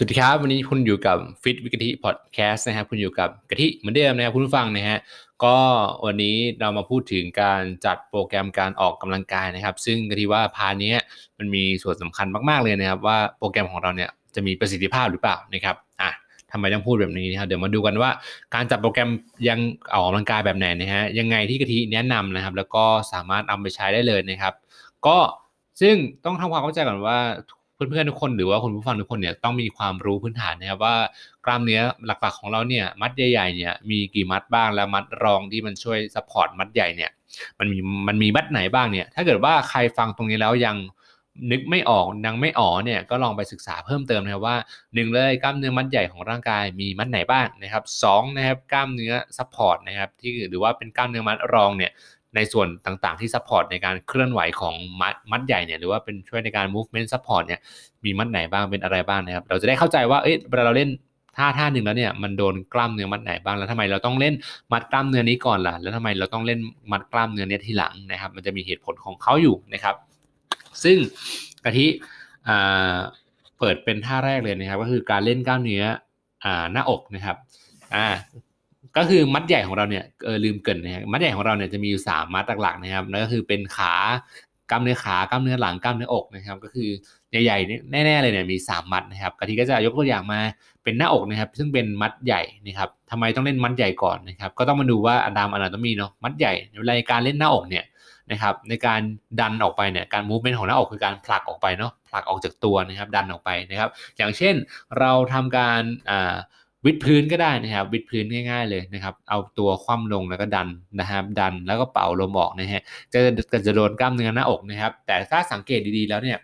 สวัสดีครับ วันนี้คุณอยู่กับฟิตวิกฤตพอดแคสต์นะครับ คุณอยู่กับกะทิเหมือนเดิมนะครับคุณผู้ฟังนะฮะก็วันนี้เรามาพูดถึงการจัดโปรแกรมการออกกำลังกายนะครับ ซึ่งกะทิว่าพานี้มันมีส่วนสำคัญมากๆเลยนะครับว่าโปรแกรมของเราเนี่ยจะมีประสิทธิภาพหรือเปล่านะครับอะทำไมต้องพูดแบบนี้นะครับเดี๋ยวมาดูกันว่าการจัดโปรแกรมยังออกกำลังกายแบบไหนนะฮะยังไงที่กะทิแนะนำนะครับ แล้วก็สามารถเอาไปใช้ได้เลยนะครับ ก็ซึ่งต้องทำความเข้าใจก่อนว่า เพื่อนๆทุกคนหรือว่าคุณผู้ฟังทุกคนเนี่ยต้องมีความรู้พื้นฐานนะครับว่ากล้ามเนื้อหลักๆของเราเนี่ยมัดใหญ่ๆเนี่ยมีกี่มัดบ้างแล้วมัดรองที่มันช่วย support มัดใหญ่เนี่ยมันมีมันมีมัดไหนบ้างเนี่ยถ้าเกิดว่าใครฟังตรงนี้แล้วยังนึกไม่ออกยังไม่อ๋อเนี่ยก็ลองไปศึกษาเพิ่มเติมนะครับว่าหนึ่งเลยกล้ามเนื้อมัดใหญ่ของร่างกายมีมัดไหนบ้างนะครับสองนะครับกล้ามเนื้อ support นะครับที่หรือว่าเป็นกล้ามเนื้อมัดรองเนี่ย ในส่วนต่างๆที่ support ในการเคลื่อนไหวของมัดมัดใหญ่เนี่ยหรือว่าเป็นช่วยในการ movement support เนี่ยมีมัดไหนบ้างเป็นอะไรบ้างนะครับ เราจะได้เข้าใจว่าเอ๊ะเวลาเราเล่นท่าท่าหนึ่งแล้วเนี่ยมันโดนกล้ามเนื้อมัดไหนบ้างแล้วทำไมเราต้องเล่นมัดกล้ามเนื้อนี้ก่อนล่ะแล้วทำไมเราต้องเล่นมัดกล้ามเนื้อนี้ทีหลังนะครับ มันจะมีเหตุผลของเขาอยู่นะครับ ซึ่งกะทิเปิดเป็นท่าแรกเลยนะครับ ก็คือการเล่นกล้ามเนื้อหน้าอกนะครับอ่า ก็คือมัดใหญ่ของเราเนี่ยเออลืมเกินนะฮะมัดใหญ่ของเราเนี่ยจะมีอยู่สามมัดหลักๆนะครับนั่นก็คือเป็นขากล้ามเนื้อขากล้ามเนื้อหลังกล้ามเนื้ออกนะครับ ก็คือใหญ่ๆแน่ๆเลยเนี่ยมี 3 มัดนะครับกะทิก็จะยกตัวอย่างมาเป็นหน้าอกนะครับ ซึ่งเป็นมัดใหญ่นะครับทำไมต้องเล่นมัดใหญ่ก่อนนะครับ ก็ต้องมาดูว่าอดามอนาโตมีเนาะมัดใหญ่เวลาการเล่นหน้าอกเนี่ยนะครับ ในการดันออกไปเนี่ยการมูฟเมนต์ของหน้าอกคือการผลักออกไปเนาะผลักออกจากตัวนะครับ ดันออกไปนะครับ อย่างเช่นเราทำการอ่า วิดพื้นก็ได้นะครับวิดพื้นง่าย ๆเลยนะครับ เอาตัวคว่ำลงแล้วก็ดันนะครับ ดันแล้วก็เป่าลมออกนะฮะจะจะโดนกล้ามเนื้อหน้าอกนะครับ แต่ถ้าสังเกตดีๆแล้วเนี่ย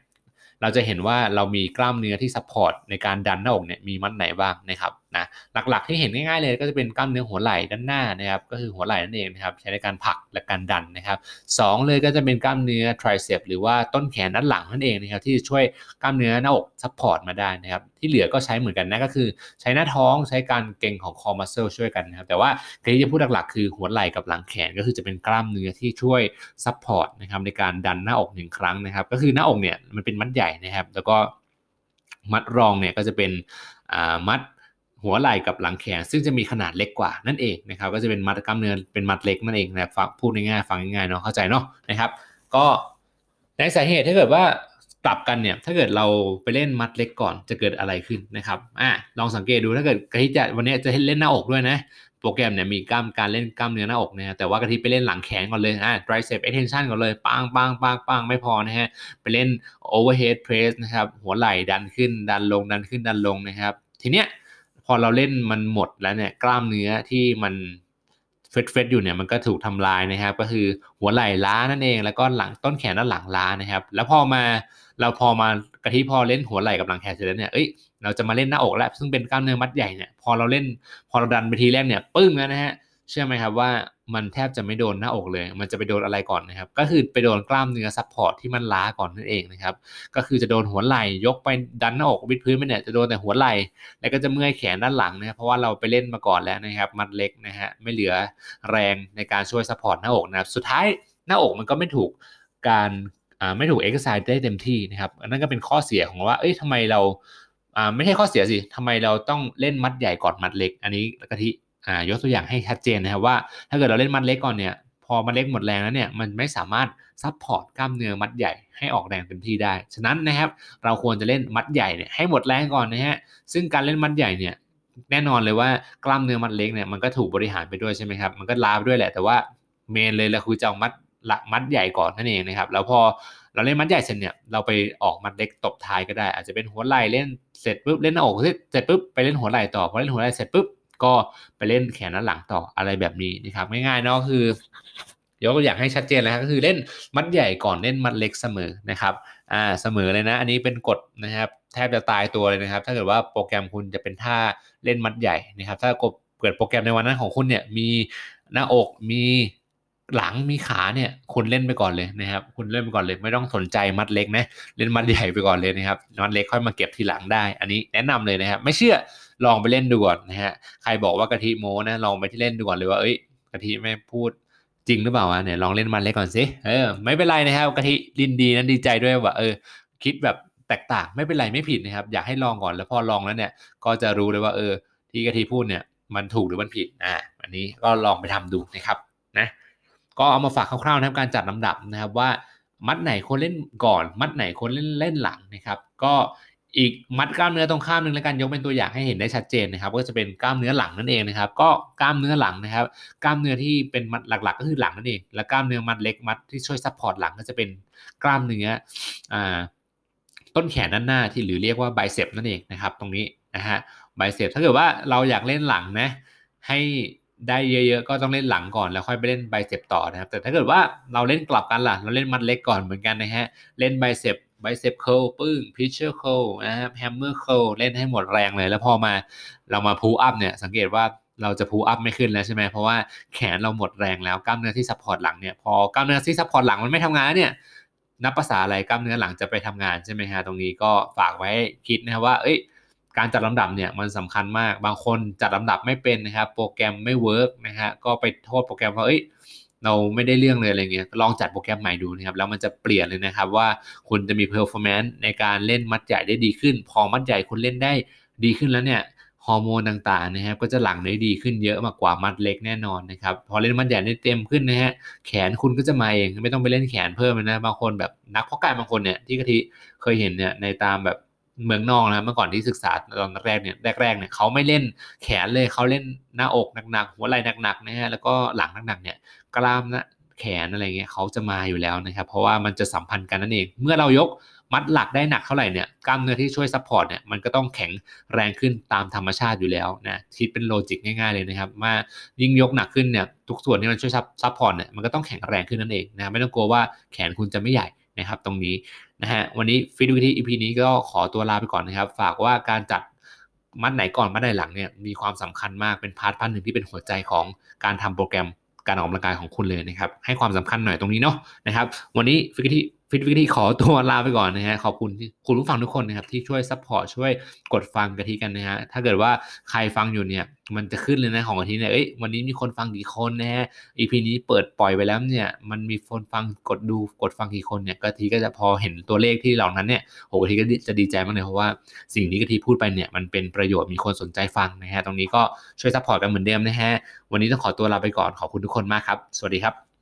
เราจะเห็นว่าเรามีกล้ามเนื้อที่ support ในการดันหน้าอกเนี่ยมีมัดไหนบ้างนะครับ นะหลักๆที่เห็นง่ายๆเลยก็จะเป็นกล้ามเนื้อหัวไหล่ด้านหน้านะครับก็คือหัวไหล่นั่นเองนะครับใช้ในการผลักและการดันนะครับ2เลยก็จะเป็นกล้ามเนื้อ triceps หรือว่าต้นแขนด้านหลังนั่นเองนะครับที่ช่วยกล้ามเนื้อหน้าอก support มาได้นะครับที่เหลือก็ใช้เหมือนกันนะก็คือ ใช้หน้าท้องใช้การเกร็งของ core muscle ช่วยกันนะครับแต่ว่าที่จะพูดหลักๆคือหัวไหล่กับหลังแขนก็คือจะเป็นกล้ามเนื้อที่ช่วย support นะครับในการดันหน้าอกหนึ่งครั้งนะครับก็คือหน้าอกเนี่ยมันเป็นมัดใหญ่นะครับแล้วก็มัดรองเนี่ยก็จะเป็นมัด หัวไหล่กับหลังแขน ซึ่งจะมีขนาดเล็กกว่านั่นเองนะครับก็จะเป็นมัดกล้ามเนื้อเป็นมัดเล็กนั่นเองนะฟังพูดง่ายๆฟังง่ายๆเนาะเข้าใจเนาะนะครับ ก็ในสาเหตุถ้าเกิดว่ากลับกันเนี่ยถ้าเกิดเราไปเล่นมัดเล็กก่อนจะเกิดอะไรขึ้นนะครับอ่าลองสังเกตดูถ้าเกิดกะทิจะวันนี้จะเล่นหน้าอกด้วยนะโปรแกรมเนี่ยมีกล้ามการเล่นกล้ามเนื้อหน้าอกนะแต่ว่ากะทิไปเล่นหลังแขนก่อนเลยอ่า tricep extension ก่อนเลยปังปังปังปังไม่พอนะฮะไปเล่น overhead press นะครับหัวไหล่ดันขึ้นดันลงดันขึ้นดันลงนะครับ ทีเนี้ย พอเราเล่นมันหมดแล้วเนี่ยกล้ามเนื้อที่มันเฟดเฟดอยู่เนี่ยมันก็ถูกทำลายนะครับ ก็คือหัวไหล่ล้านั่นเอง แล้วก็หลังต้นแขนด้านหลังล้านะครับ แล้วพอมาเราพอมากะทิพอเล่นหัวไหล่กับหลังแขนเสร็จแล้วเนี่ยเอ้ยเราจะมาเล่นหน้าอกแล้วซึ่งเป็นกล้ามเนื้อมัดใหญ่เนี่ยพอเราเล่นพอเราดันไปทีแรกเนี่ยปึ้งแล้วนะฮะ เชื่อไหมครับว่ามันแทบจะไม่โดนหน้าอกเลย มันจะไปโดนอะไรก่อนนะครับ ก็คือไปโดนกล้ามเนื้อ support ที่มันล้าก่อนนั่นเองนะครับ ก็คือจะโดนหัวไหล่ยกไปดันหน้าอกวิดพื้นไปเนี่ยจะโดนแต่หัวไหล่แล้วก็จะเมื่อยแขนด้านหลังนะครับเพราะว่าเราไปเล่นมาก่อนแล้วนะครับ มัดเล็กนะฮะไม่เหลือแรงในการช่วย support หน้าอกนะครับ สุดท้ายหน้าอกมันก็ไม่ถูกการไม่ถูกเอ็กซ์ไซส์ได้เต็มที่นะครับนั่นก็เป็นข้อเสียของว่า เอ้ยทำไมเราไม่ใช่ข้อเสียสิทำไมเราต้องเล่นมัดใหญ่ก่อนมัดเล็ก อันนี้กะทิ อ่ายกตัวอย่างให้ชัดเจนนะครับว่าถ้าเกิดเราเล่นมัดเล็กก่อนเนี่ยพอมัดเล็กหมดแรงแล้วเนี่ยมันไม่สามารถ support กล้ามเนื้อมัดใหญ่ให้ออกแรงเต็มที่ได้ ฉะนั้นนะครับเราควรจะเล่นมัดใหญ่เนี่ยให้หมดแรงก่อนนะฮะซึ่งการเล่นมัดใหญ่เนี่ยแน่นอนเลยว่ากล้ามเนื้อมัดเล็กเนี่ยมันก็ถูกบริหารไปด้วยใช่ไหมครับมันก็ลาไปด้วยแหละแต่ว่าเมนเลยเราคือจะเอามัดละมัดใหญ่ก่อนนั่นเองนะครับแล้วพอเราเล่นมัดใหญ่เสร็จเนี่ยเราไปออกมัดเล็กตบท้ายก็ได้ อาจจะเป็นหัวไหล่เล่นเสร็จปุ๊บเล่นหน้าอกเสร็จปุ๊บไปเล่นหัวไหล่ต่อพอเล่นหัวไหล่เสร็จปุ๊บ ก็ไปเล่นแขนด้านหลังต่ออะไรแบบนี้นะครับง่ายๆเนาะคือยกตัวอย่างให้ชัดเจนเลยครับก็คือเล่นมัดใหญ่ก่อนเล่นมัดเล็กเสมอนะครับอ่าเสมอเลยนะ อันนี้เป็นกฎนะครับแทบจะตายตัวเลยนะครับ ถ้าเกิดว่าโปรแกรมคุณจะเป็นท่าเล่นมัดใหญ่นะครับ ถ้าเกิดโปรแกรมในวันนั้นของคุณเนี่ยมีหน้าอกมี หลังมีขาเนี่ยคุณเล่นไปก่อนเลยนะครับ คุณเล่นไปก่อนเลยไม่ต้องสนใจมัดเล็กนะเล่นมัดใหญ่ไปก่อนเลยนะครับมัดเล็กค่อยมาเก็บทีหลังได้ อันนี้แนะนำเลยนะครับ ไม่เชื่อลองไปเล่นดูก่อนนะฮะใครบอกว่ากะทิโมนะลองไปที่เล่นดูก่อนเลยว่าเอ้ยกะทิไม่พูดจริงหรือเปล่าวะเนี่ยลองเล่นมัดเล็กก่อนสิเออไม่เป็นไรนะครับกะทิดินดีนั้นดีใจด้วยว่าเออ คิดแบบแตกต่างไม่เป็นไรไม่ผิดนะครับ อยากให้ลองก่อนแล้วพอลองแล้วเนี่ย ก็จะรู้เลยว่า เออ ที่กะทิพูดเนี่ย มันถูกหรือมันผิดอ่าอันนี้ก็ลองไปทำดูนะครับนะ ก็เอามาฝากคร่าวๆนะครับการจัดลำดับนะครับว่ามัดไหนควรเล่นก่อน มัดไหนควรเล่นเล่นหลังนะครับ ก็อีกมัดกล้ามเนื้อตรงข้ามหนึ่งแล้วกันยกเป็นตัวอย่างให้เห็นได้ชัดเจนนะครับ ก็จะเป็นกล้ามเนื้อหลังนั่นเองนะครับ ก็กล้ามเนื้อหลังนะครับ กล้ามเนื้อที่เป็นมัดหลัก ๆ ก็คือหลังนั่นเองและกล้ามเนื้อมัดเล็กมัดที่ช่วย support หลังก็จะเป็นกล้ามเนื้ออ่าต้นแขนด้านหน้าที่หรือเรียกว่า biceps นั่นเองนะครับ ตรงนี้นะฮะ biceps ถ้าเกิดว่าเราอยากเล่นหลังนะให้ ได้เยอะๆ ก็ต้องเล่นหลังก่อนแล้วค่อยไปเล่น biceps ต่อนะครับ แต่ถ้าเกิดว่าเราเล่นกลับกันล่ะ เราเล่นมัดเล็กก่อนเหมือนกันนะฮะ เล่น biceps biceps curl ปึ้ง preacher curl นะครับ hammer curl เล่นให้หมดแรงเลย แล้วพอมาเรามาพูอัพเนี่ย สังเกตว่าเราจะพูอัพไม่ขึ้นแล้วใช่ไหมเพราะว่าแขนเราหมดแรงแล้วกล้ามเนื้อที่ support หลังเนี่ยพอกล้ามเนื้อที่ support หลังมันไม่ทำงานเนี่ยนับประสาอะไรกล้ามเนื้อหลังจะไปทำงานใช่ไหมฮะตรงนี้ก็ฝากไว้คิดนะครับว่าเอ้ย การจัดลำดับเนี่ยมันสำคัญมาก บางคนจัดลำดับไม่เป็นนะครับ โปรแกรมไม่ work นะฮะก็ไปโทษโปรแกรมว่าเอ้ยเราไม่ได้เรื่องเลยอะไรเงี้ยลองจัดโปรแกรมใหม่ดูนะครับแล้วมันจะเปลี่ยนเลยนะครับว่าคุณจะมี performance ในการเล่นมัดใหญ่ได้ดีขึ้น พอมัดใหญ่คุณเล่นได้ดีขึ้นแล้วเนี่ยฮอร์โมนต่างๆนะครับก็จะหลั่งได้ดีขึ้นเยอะมากกว่ามัดเล็กแน่นอนนะครับพอเล่นมัดใหญ่ได้เต็มขึ้นนะฮะแขนคุณก็จะมาเองไม่ต้องไปเล่นแขนเพิ่มนะบางคนแบบนักเพาะกายบางคนเนี่ยที่กะทิเคยเห็นเนี่ยในตามแบบ เมืองนอกนะเมื่อก่อนที่ศึกษาตอนแรกเนี่ยแรกๆเนี่ยเขาไม่เล่นแขนเลยเขาเล่นหน้าอกหนักๆหัวไหล่หนักๆนะฮะแล้วก็หลังหนักๆเนี่ยกล้ามนะแขนอะไรเงี้ยเขาจะมาอยู่แล้วนะครับเพราะว่ามันจะสัมพันธ์กันนั่นเอง เมื่อเรายกมัดหลักได้หนักเท่าไหร่เนี่ยกล้ามเนื้อที่ช่วย support เนี่ยมันก็ต้องแข็งแรงขึ้นตามธรรมชาติอยู่แล้วนะคิดเป็น logic ง่ายๆเลยนะครับว่ายิ่งยกหนักขึ้นเนี่ยทุกส่วนที่มันช่วย support เนี่ยมันก็ต้องแข็งแรงขึ้นนั่นเองนะไม่ต้องกลัวว่าแขนคุณจะไม่ใหญ่ นะครับตรงนี้นะฮะวันนี้ฟิตวิธี EP นี้ก็ขอตัวลาไปก่อนนะครับ ฝากว่าการจัดมัดไหนก่อนมัดไหนหลังเนี่ยมีความสำคัญมากเป็น part part หนึ่งที่เป็นหัวใจของการทำโปรแกรมการออกกำลังกายของคุณเลยนะครับให้ความสำคัญหน่อยตรงนี้เนาะนะครับวันนี้ฟิกที่ Fit with กะทิขอตัวลาไปก่อนนะฮะขอบคุณคุณผู้ฟังทุกคนนะครับที่ช่วย support ช่วยกดฟังกะทิกันนะฮะถ้าเกิดว่าใครฟังอยู่เนี่ย มันจะขึ้นเลยนะของกะทิเนี่ยเอ้ยวันนี้มีคนฟังกี่คนนะฮะ EP นี้เปิดปล่อยไปแล้วเนี่ย มันมีคนฟังกดดูกดฟังกี่คนเนี่ยกะทิก็จะพอเห็นตัวเลขที่เหล่านั้นเนี่ยโหกะทิก็จะดีใจมากเลยเพราะว่าสิ่งนี้กะทิพูดไปเนี่ยมันเป็นประโยชน์มีคนสนใจฟังนะฮะตรงนี้ก็ช่วย support กันเหมือนเดิมนะฮะวันนี้ต้องขอตัวลาไปก่อนขอบคุณทุกคนมากครับ สวัสดีครับ